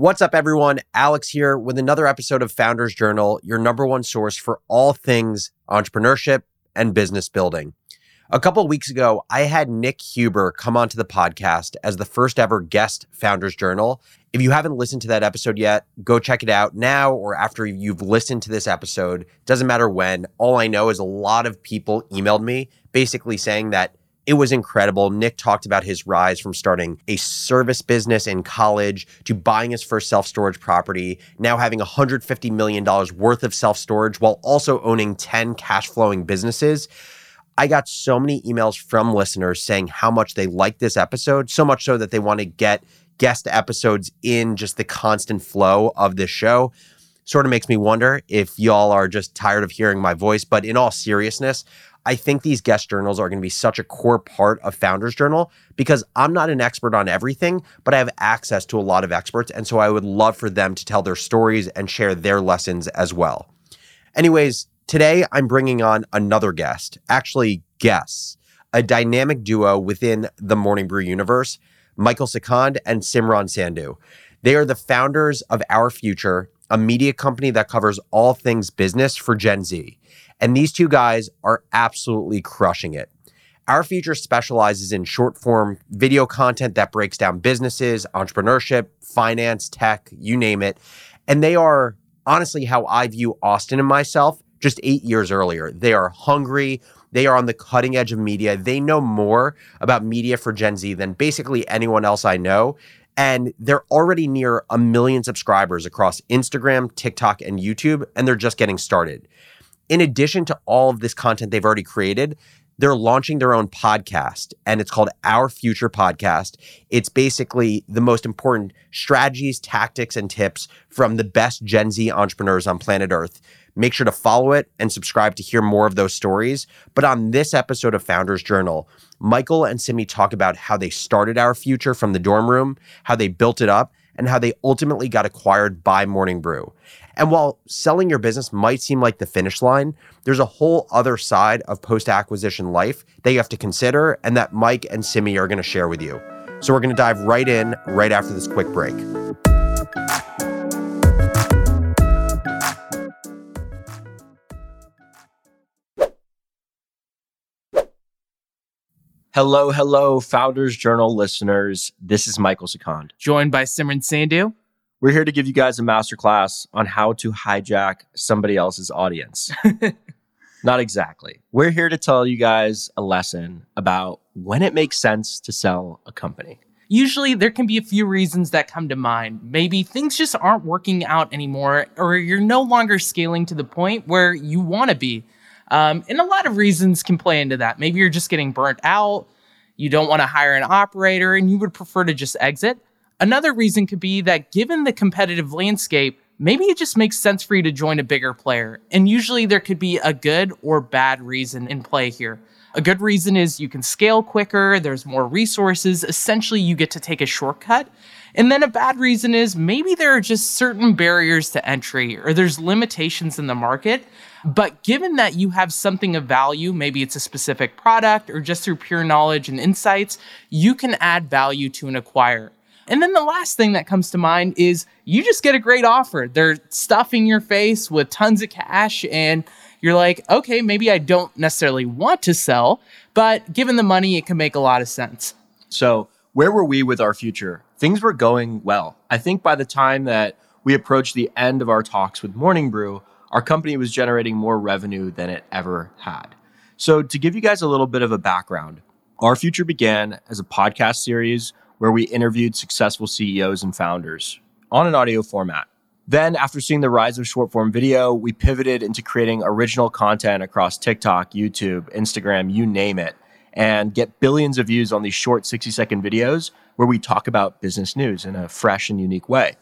What's up, everyone? Alex here with another episode of Founders Journal, your number one source for all things entrepreneurship and business building. A couple weeks ago, I had Nick Huber come onto the podcast as the first ever guest Founders Journal. If you haven't listened to that episode yet, go check it out now or after you've listened to this episode. Doesn't matter when. All I know is a lot of people emailed me basically saying that it was incredible. Nick talked about his rise from starting a service business in college to buying his first self storage property, now having $150 million worth of self storage while also owning 10 cash flowing businesses. I got so many emails from listeners saying how much they liked this episode, so much so that they want to get guest episodes in just the constant flow of this show. Sort of makes me wonder if y'all are just tired of hearing my voice. But in all seriousness, I think these guest journals are going to be such a core part of Founders Journal because I'm not an expert on everything, but I have access to a lot of experts. And so I would love for them to tell their stories and share their lessons as well. Anyways, today I'm bringing on another guest, actually, guests, a dynamic duo within the Morning Brew universe, Michael Sikand and Simran Sandhu. They are the founders of Our Future, a media company that covers all things business for Gen Z. And these two guys are absolutely crushing it. Our Future specializes in short form video content that breaks down businesses, entrepreneurship, finance, tech, you name it. And they are honestly how I view Austin and myself just eight years earlier. They are hungry. They are on the cutting edge of media. They know more about media for Gen Z than basically anyone else I know. And they're already near a million subscribers across Instagram, TikTok, and YouTube, and they're just getting started in addition to all of this content they've already created, they're launching their own podcast and it's called Our Future Podcast. It's basically the most important strategies, tactics, and tips from the best Gen Z entrepreneurs on planet Earth. Make sure to follow it and subscribe to hear more of those stories. But on this episode of Founders Journal, Michael and Simi talk about how they started Our Future from the dorm room, how they built it up, and how they ultimately got acquired by Morning Brew. And while selling your business might seem like the finish line, there's a whole other side of post acquisition life that you have to consider and that Mike and Simi are going to share with you. So we're going to dive right in right after this quick break. Hello, hello, Founders Journal listeners. This is Michael Sikand. Joined by Simran Sandhu. We're here to give you guys a masterclass on how to hijack somebody else's audience. Not exactly. We're here to tell you guys a lesson about when it makes sense to sell a company. Usually, there can be a few reasons that come to mind. Maybe things just aren't working out anymore, or you're no longer scaling to the point where you want to be. Um, and a lot of reasons can play into that. Maybe you're just getting burnt out, you don't want to hire an operator, and you would prefer to just exit. Another reason could be that given the competitive landscape, maybe it just makes sense for you to join a bigger player. And usually there could be a good or bad reason in play here. A good reason is you can scale quicker, there's more resources, essentially, you get to take a shortcut. And then a bad reason is maybe there are just certain barriers to entry or there's limitations in the market. But given that you have something of value, maybe it's a specific product or just through pure knowledge and insights, you can add value to an acquirer. And then the last thing that comes to mind is you just get a great offer. They're stuffing your face with tons of cash, and you're like, okay, maybe I don't necessarily want to sell, but given the money, it can make a lot of sense. So, where were we with our future? Things were going well. I think by the time that we approached the end of our talks with Morning Brew, our company was generating more revenue than it ever had. So, to give you guys a little bit of a background, our future began as a podcast series where we interviewed successful CEOs and founders on an audio format. Then, after seeing the rise of short form video, we pivoted into creating original content across TikTok, YouTube, Instagram, you name it, and get billions of views on these short 60 second videos where we talk about business news in a fresh and unique way.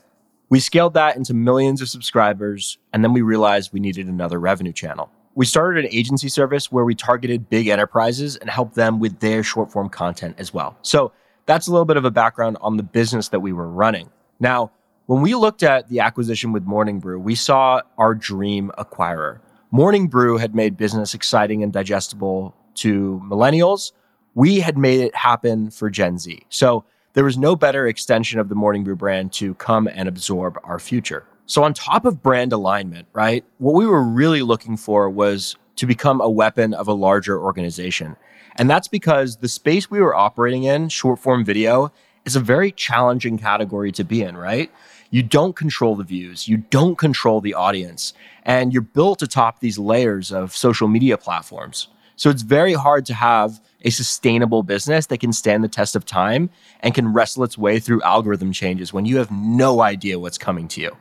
We scaled that into millions of subscribers, and then we realized we needed another revenue channel. We started an agency service where we targeted big enterprises and helped them with their short form content as well. So that's a little bit of a background on the business that we were running. Now, when we looked at the acquisition with Morning Brew, we saw our dream acquirer. Morning Brew had made business exciting and digestible to millennials. We had made it happen for Gen Z. So there was no better extension of the Morning Brew brand to come and absorb our future. So, on top of brand alignment, right, what we were really looking for was to become a weapon of a larger organization. And that's because the space we were operating in, short form video, is a very challenging category to be in, right? You don't control the views, you don't control the audience, and you're built atop these layers of social media platforms. So it's very hard to have a sustainable business that can stand the test of time and can wrestle its way through algorithm changes when you have no idea what's coming to you.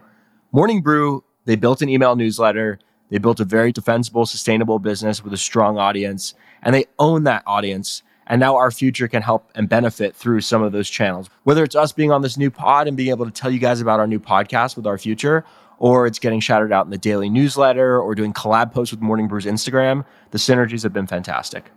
Morning Brew, they built an email newsletter, they built a very defensible, sustainable business with a strong audience, and they own that audience. And now our future can help and benefit through some of those channels. Whether it's us being on this new pod and being able to tell you guys about our new podcast with our future, or it's getting shouted out in the daily newsletter or doing collab posts with Morning Brew's Instagram, the synergies have been fantastic.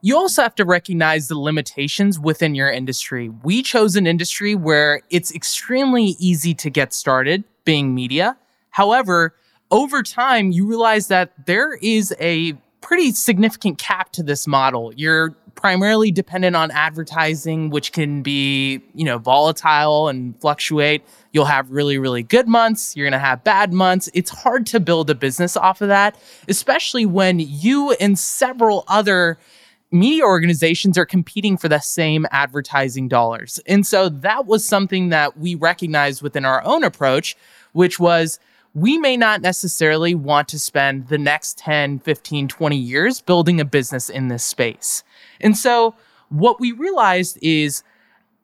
You also have to recognize the limitations within your industry. We chose an industry where it's extremely easy to get started, being media. However, over time, you realize that there is a pretty significant cap to this model. You're primarily dependent on advertising, which can be, you know, volatile and fluctuate. You'll have really, really good months. You're going to have bad months. It's hard to build a business off of that, especially when you and several other media organizations are competing for the same advertising dollars. And so that was something that we recognized within our own approach, which was we may not necessarily want to spend the next 10, 15, 20 years building a business in this space. And so what we realized is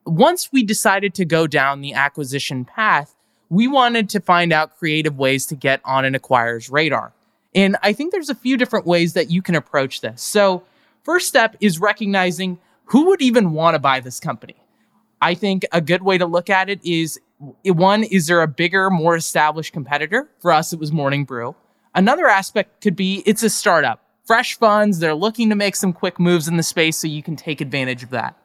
once we decided to go down the acquisition path, we wanted to find out creative ways to get on an acquirer's radar. And I think there's a few different ways that you can approach this. So, first step is recognizing who would even want to buy this company. I think a good way to look at it is one, is there a bigger, more established competitor? For us, it was Morning Brew. Another aspect could be it's a startup, fresh funds. They're looking to make some quick moves in the space so you can take advantage of that.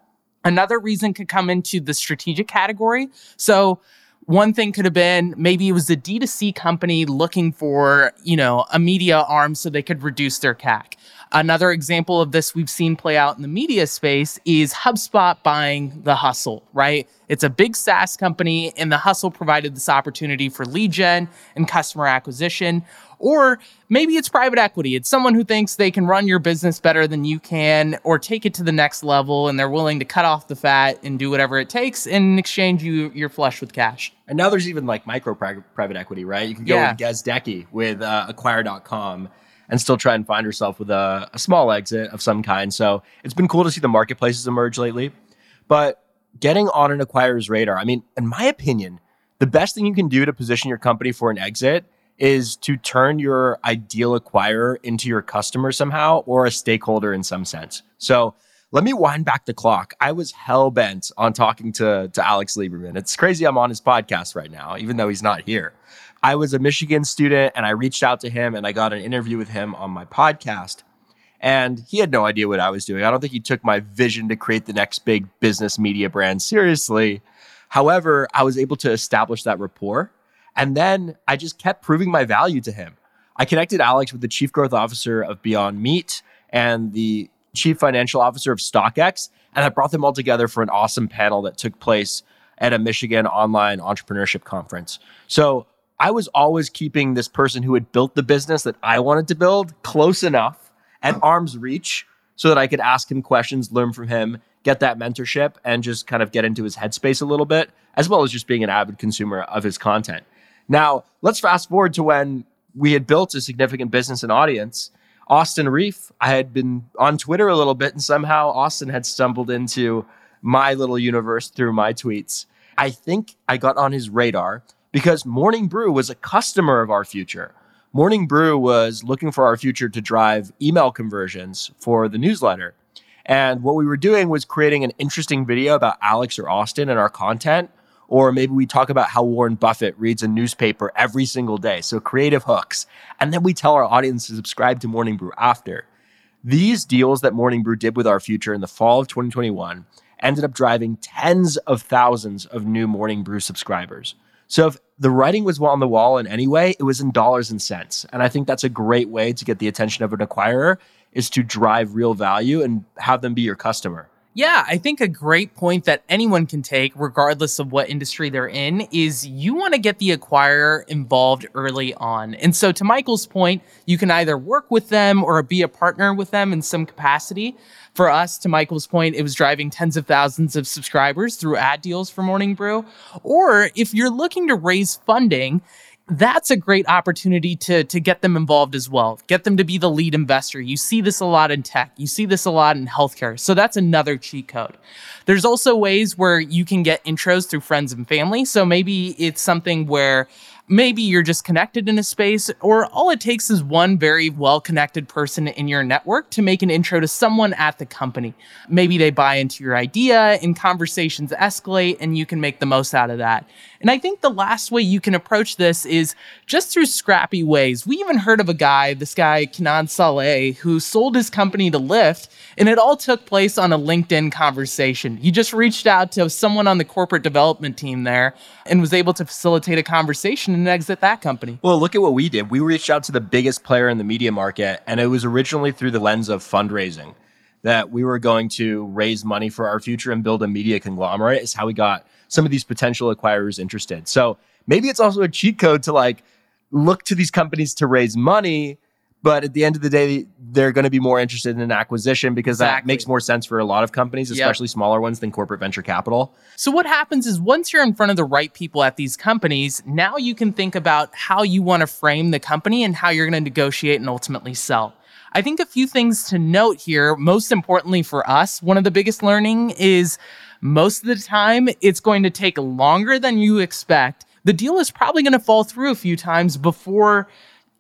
Another reason could come into the strategic category. So, one thing could have been maybe it was a D2C company looking for, you know, a media arm so they could reduce their CAC. Another example of this we've seen play out in the media space is HubSpot buying The Hustle, right? It's a big SaaS company, and The Hustle provided this opportunity for lead gen and customer acquisition. Or maybe it's private equity. It's someone who thinks they can run your business better than you can or take it to the next level, and they're willing to cut off the fat and do whatever it takes. in exchange, you, you're flush with cash. And now there's even like micro private equity, right? You can go yeah. with Gazdecki with uh, acquire.com and still try and find yourself with a, a small exit of some kind. So it's been cool to see the marketplaces emerge lately. But getting on an acquirer's radar, I mean, in my opinion, the best thing you can do to position your company for an exit is to turn your ideal acquirer into your customer somehow or a stakeholder in some sense. So let me wind back the clock. I was hell bent on talking to, to Alex Lieberman. It's crazy I'm on his podcast right now, even though he's not here. I was a Michigan student and I reached out to him and I got an interview with him on my podcast. And he had no idea what I was doing. I don't think he took my vision to create the next big business media brand seriously. However, I was able to establish that rapport. And then I just kept proving my value to him. I connected Alex with the chief growth officer of Beyond Meat and the chief financial officer of StockX. And I brought them all together for an awesome panel that took place at a Michigan online entrepreneurship conference. So I was always keeping this person who had built the business that I wanted to build close enough at arm's reach so that I could ask him questions, learn from him, get that mentorship, and just kind of get into his headspace a little bit, as well as just being an avid consumer of his content. Now, let's fast forward to when we had built a significant business and audience. Austin Reef, I had been on Twitter a little bit, and somehow Austin had stumbled into my little universe through my tweets. I think I got on his radar because Morning Brew was a customer of our future. Morning Brew was looking for our future to drive email conversions for the newsletter. And what we were doing was creating an interesting video about Alex or Austin and our content. Or maybe we talk about how Warren Buffett reads a newspaper every single day. So creative hooks. And then we tell our audience to subscribe to Morning Brew after. These deals that Morning Brew did with our future in the fall of 2021 ended up driving tens of thousands of new Morning Brew subscribers. So if the writing was on the wall in any way, it was in dollars and cents. And I think that's a great way to get the attention of an acquirer is to drive real value and have them be your customer. Yeah, I think a great point that anyone can take, regardless of what industry they're in, is you want to get the acquirer involved early on. And so, to Michael's point, you can either work with them or be a partner with them in some capacity. For us, to Michael's point, it was driving tens of thousands of subscribers through ad deals for Morning Brew. Or if you're looking to raise funding, that's a great opportunity to to get them involved as well. Get them to be the lead investor. You see this a lot in tech. You see this a lot in healthcare. So that's another cheat code. There's also ways where you can get intros through friends and family. So maybe it's something where maybe you're just connected in a space, or all it takes is one very well connected person in your network to make an intro to someone at the company. Maybe they buy into your idea and conversations escalate, and you can make the most out of that. And I think the last way you can approach this is just through scrappy ways. We even heard of a guy, this guy, Kenan Saleh, who sold his company to Lyft, and it all took place on a LinkedIn conversation. He just reached out to someone on the corporate development team there and was able to facilitate a conversation and exit that company. Well, look at what we did. We reached out to the biggest player in the media market, and it was originally through the lens of fundraising that we were going to raise money for our future and build a media conglomerate is how we got some of these potential acquirers interested. So maybe it's also a cheat code to like look to these companies to raise money, but at the end of the day, they're going to be more interested in an acquisition because exactly. that makes more sense for a lot of companies, especially yep. smaller ones than corporate venture capital. So what happens is once you're in front of the right people at these companies, now you can think about how you want to frame the company and how you're going to negotiate and ultimately sell. I think a few things to note here, most importantly for us, one of the biggest learning is most of the time it's going to take longer than you expect. The deal is probably going to fall through a few times before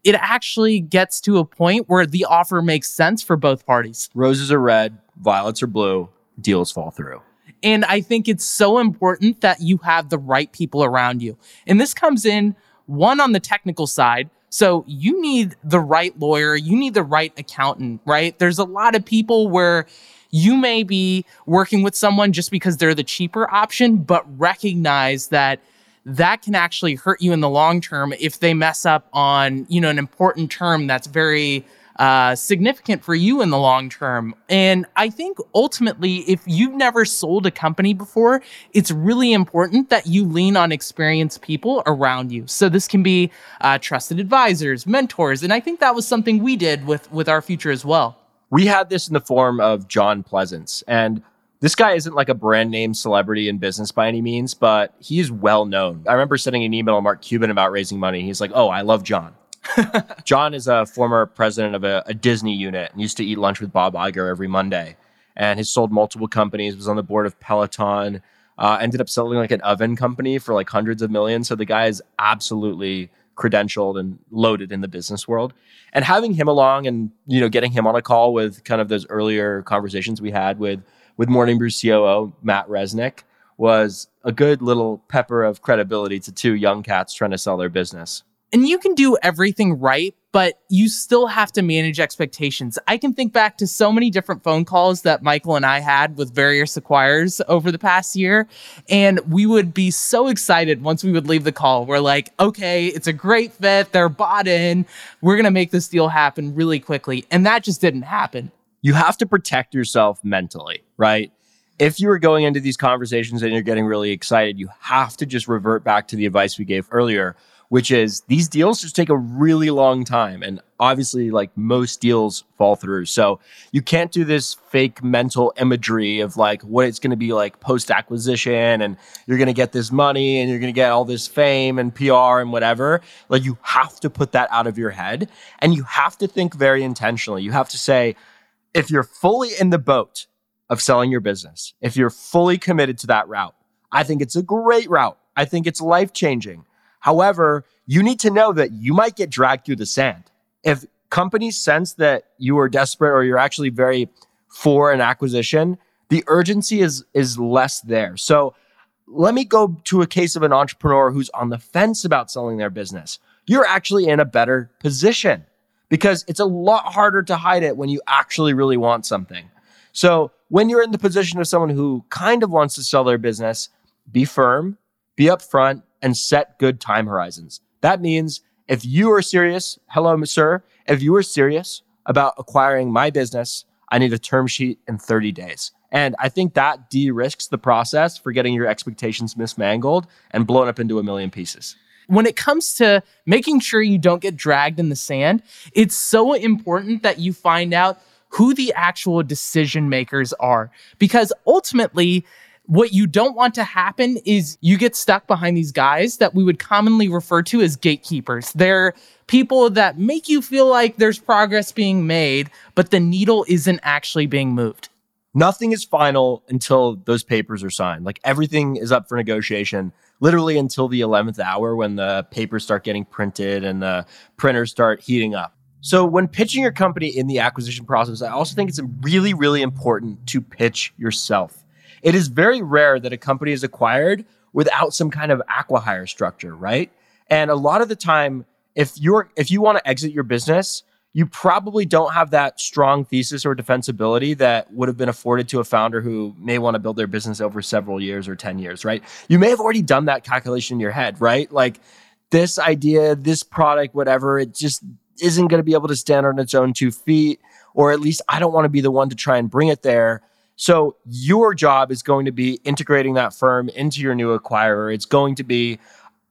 it actually gets to a point where the offer makes sense for both parties. Roses are red, violets are blue, deals fall through. And I think it's so important that you have the right people around you. And this comes in one on the technical side. So you need the right lawyer, you need the right accountant, right? There's a lot of people where you may be working with someone just because they're the cheaper option, but recognize that that can actually hurt you in the long term if they mess up on, you know, an important term that's very uh, significant for you in the long term. And I think ultimately, if you've never sold a company before, it's really important that you lean on experienced people around you. So this can be uh, trusted advisors, mentors, and I think that was something we did with with our future as well. We had this in the form of John Pleasants, and this guy isn't like a brand name celebrity in business by any means, but he is well known. I remember sending an email to Mark Cuban about raising money. He's like, "Oh, I love John." John is a former president of a, a, Disney unit and used to eat lunch with Bob Iger every Monday, and has sold multiple companies. Was on the board of Peloton. Uh, ended up selling like an oven company for like hundreds of millions. So the guy is absolutely credentialed and loaded in the business world. And having him along and you know getting him on a call with kind of those earlier conversations we had with with Morning Brew COO Matt Resnick was a good little pepper of credibility to two young cats trying to sell their business and you can do everything right, but you still have to manage expectations. I can think back to so many different phone calls that Michael and I had with various acquirers over the past year. And we would be so excited once we would leave the call. We're like, okay, it's a great fit. They're bought in. We're going to make this deal happen really quickly. And that just didn't happen. You have to protect yourself mentally, right? If you are going into these conversations and you're getting really excited, you have to just revert back to the advice we gave earlier which is these deals just take a really long time. And obviously, like most deals fall through. So you can't do this fake mental imagery of like what it's going to be like post acquisition and you're going to get this money and you're going to get all this fame and PR and whatever. Like you have to put that out of your head and you have to think very intentionally. You have to say, if you're fully in the boat of selling your business, if you're fully committed to that route, I think it's a great route. I think it's life changing. However, you need to know that you might get dragged through the sand. If companies sense that you are desperate or you're actually very for an acquisition, the urgency is is less there. So let me go to a case of an entrepreneur who's on the fence about selling their business. You're actually in a better position because it's a lot harder to hide it when you actually really want something. So when you're in the position of someone who kind of wants to sell their business, be firm, be upfront, and set good time horizons. That means if you are serious, hello, sir, if you are serious about acquiring my business, I need a term sheet in 30 days. And I think that de risks the process for getting your expectations mismangled and blown up into a million pieces. When it comes to making sure you don't get dragged in the sand, it's so important that you find out who the actual decision makers are. Because ultimately, what you don't want to happen is you get stuck behind these guys that we would commonly refer to as gatekeepers. They're people that make you feel like there's progress being made, but the needle isn't actually being moved. Nothing is final until those papers are signed. Like everything is up for negotiation, literally until the 11th hour when the papers start getting printed and the printers start heating up. So, when pitching your company in the acquisition process, I also think it's really, really important to pitch yourself. It is very rare that a company is acquired without some kind of acquihire structure, right? And a lot of the time, if you're if you want to exit your business, you probably don't have that strong thesis or defensibility that would have been afforded to a founder who may want to build their business over several years or 10 years, right? You may have already done that calculation in your head, right? Like this idea, this product, whatever, it just isn't going to be able to stand on its own two feet, or at least I don't want to be the one to try and bring it there. So your job is going to be integrating that firm into your new acquirer. It's going to be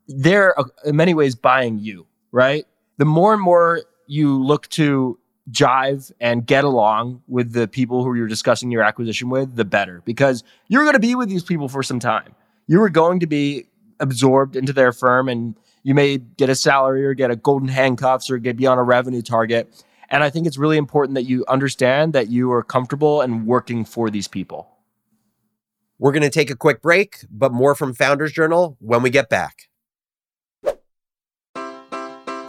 they're uh, in many ways buying you, right? The more and more you look to jive and get along with the people who you're discussing your acquisition with, the better, because you're going to be with these people for some time. You are going to be absorbed into their firm and you may get a salary or get a golden handcuffs or get be on a revenue target. And I think it's really important that you understand that you are comfortable and working for these people. We're going to take a quick break, but more from Founders Journal when we get back.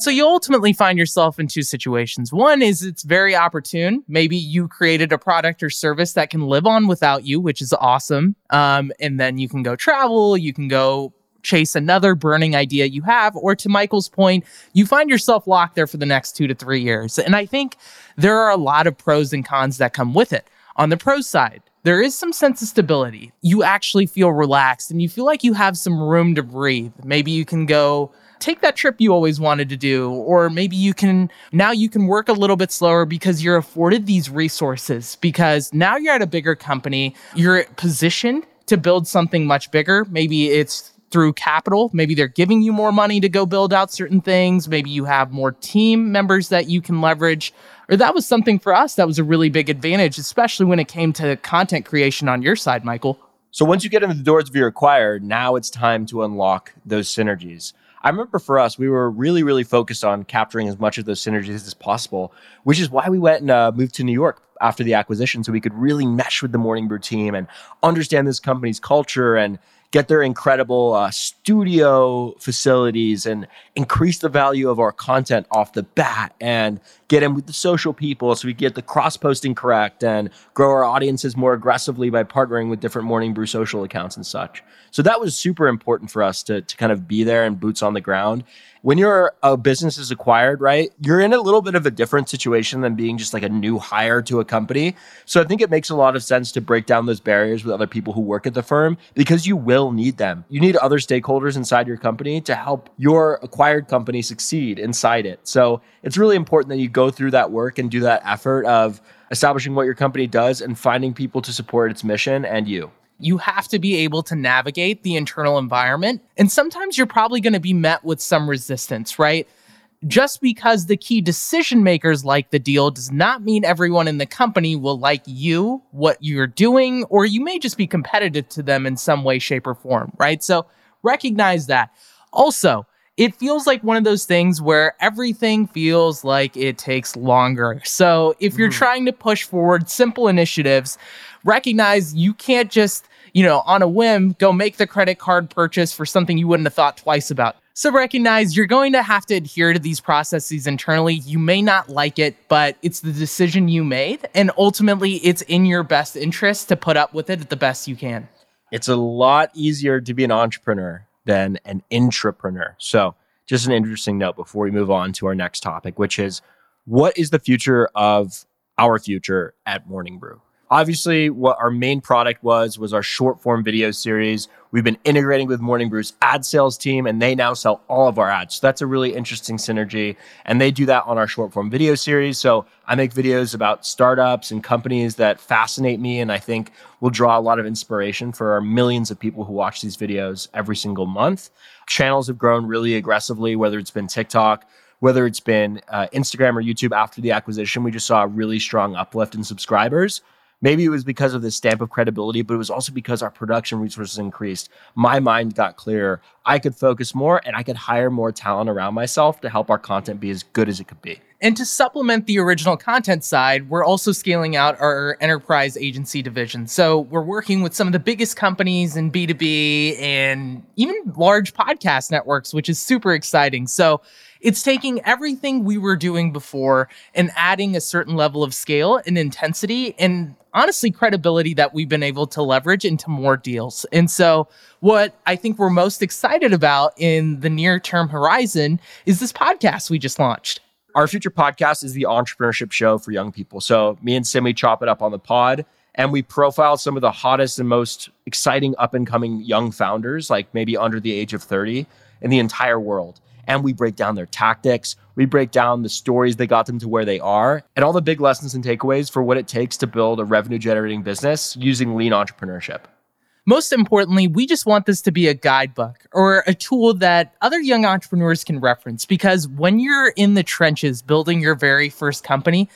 So you ultimately find yourself in two situations. One is it's very opportune. Maybe you created a product or service that can live on without you, which is awesome. Um, and then you can go travel, you can go chase another burning idea you have. Or to Michael's point, you find yourself locked there for the next two to three years. And I think there are a lot of pros and cons that come with it. On the pro side, there is some sense of stability. You actually feel relaxed and you feel like you have some room to breathe. Maybe you can go take that trip you always wanted to do or maybe you can now you can work a little bit slower because you're afforded these resources because now you're at a bigger company. You're positioned to build something much bigger. Maybe it's through capital. Maybe they're giving you more money to go build out certain things. Maybe you have more team members that you can leverage. Or that was something for us that was a really big advantage especially when it came to content creation on your side michael. So once you get into the doors of your acquired now it's time to unlock those synergies I remember for us, we were really, really focused on capturing as much of those synergies as possible, which is why we went and uh, moved to New York after the acquisition so we could really mesh with the Morning Brew team and understand this company's culture and get their incredible uh, studio facilities and increase the value of our content off the bat and get in with the social people so we get the cross posting correct and grow our audiences more aggressively by partnering with different morning brew social accounts and such. So that was super important for us to, to kind of be there and boots on the ground when your a business is acquired, right, you're in a little bit of a different situation than being just like a new hire to a company. So I think it makes a lot of sense to break down those barriers with other people who work at the firm because you will need them. You need other stakeholders inside your company to help your acquired company succeed inside it. So it's really important that you go through that work and do that effort of establishing what your company does and finding people to support its mission and you you have to be able to navigate the internal environment. And sometimes you're probably going to be met with some resistance, right? Just because the key decision makers like the deal does not mean everyone in the company will like you, what you're doing, or you may just be competitive to them in some way, shape, or form, right? So recognize that. Also, it feels like one of those things where everything feels like it takes longer. So if you're mm. trying to push forward simple initiatives, recognize you can't just you know, on a whim, go make the credit card purchase for something you wouldn't have thought twice about. So recognize you're going to have to adhere to these processes internally. You may not like it, but it's the decision you made. And ultimately, it's in your best interest to put up with it the best you can. It's a lot easier to be an entrepreneur than an intrapreneur. So, just an interesting note before we move on to our next topic, which is what is the future of our future at Morning Brew? Obviously, what our main product was was our short form video series. We've been integrating with Morning Brew's ad sales team, and they now sell all of our ads. So that's a really interesting synergy. And they do that on our short form video series. So I make videos about startups and companies that fascinate me, and I think will draw a lot of inspiration for our millions of people who watch these videos every single month. Channels have grown really aggressively, whether it's been TikTok, whether it's been uh, Instagram or YouTube after the acquisition, we just saw a really strong uplift in subscribers. Maybe it was because of the stamp of credibility, but it was also because our production resources increased. My mind got clearer. I could focus more and I could hire more talent around myself to help our content be as good as it could be. And to supplement the original content side, we're also scaling out our enterprise agency division. So we're working with some of the biggest companies in B2B and even large podcast networks, which is super exciting. So it's taking everything we were doing before and adding a certain level of scale and intensity and honestly credibility that we've been able to leverage into more deals. And so, what I think we're most excited about in the near term horizon is this podcast we just launched. Our future podcast is the entrepreneurship show for young people. So, me and Simi chop it up on the pod and we profile some of the hottest and most exciting up and coming young founders, like maybe under the age of 30 in the entire world and we break down their tactics. We break down the stories that got them to where they are and all the big lessons and takeaways for what it takes to build a revenue generating business using lean entrepreneurship. Most importantly, we just want this to be a guidebook or a tool that other young entrepreneurs can reference because when you're in the trenches building your very first company,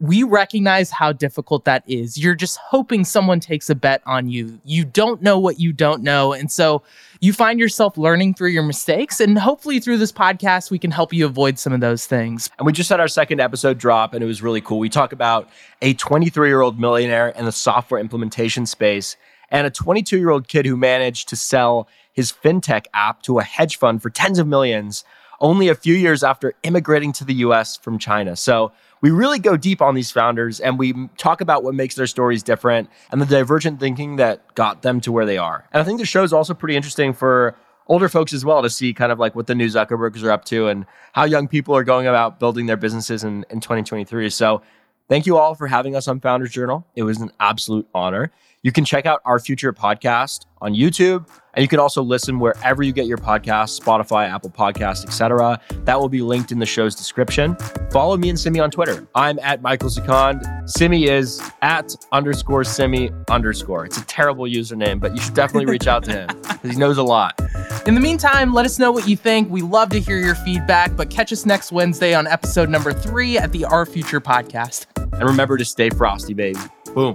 we recognize how difficult that is. You're just hoping someone takes a bet on you. You don't know what you don't know. And so you find yourself learning through your mistakes. And hopefully, through this podcast, we can help you avoid some of those things. And we just had our second episode drop, and it was really cool. We talk about a 23 year old millionaire in the software implementation space and a 22 year old kid who managed to sell his fintech app to a hedge fund for tens of millions only a few years after immigrating to the US from China. So, we really go deep on these founders and we talk about what makes their stories different and the divergent thinking that got them to where they are. And I think the show is also pretty interesting for older folks as well to see kind of like what the new Zuckerbergs are up to and how young people are going about building their businesses in, in 2023. So thank you all for having us on Founders Journal. It was an absolute honor. You can check out our future podcast on YouTube, and you can also listen wherever you get your podcasts, Spotify, Apple Podcasts, etc. That will be linked in the show's description. Follow me and Simi on Twitter. I'm at Michael Sikand. Simi is at underscore Simi underscore. It's a terrible username, but you should definitely reach out to him because he knows a lot. In the meantime, let us know what you think. We love to hear your feedback, but catch us next Wednesday on episode number three at the Our Future podcast. And remember to stay frosty, baby. Boom.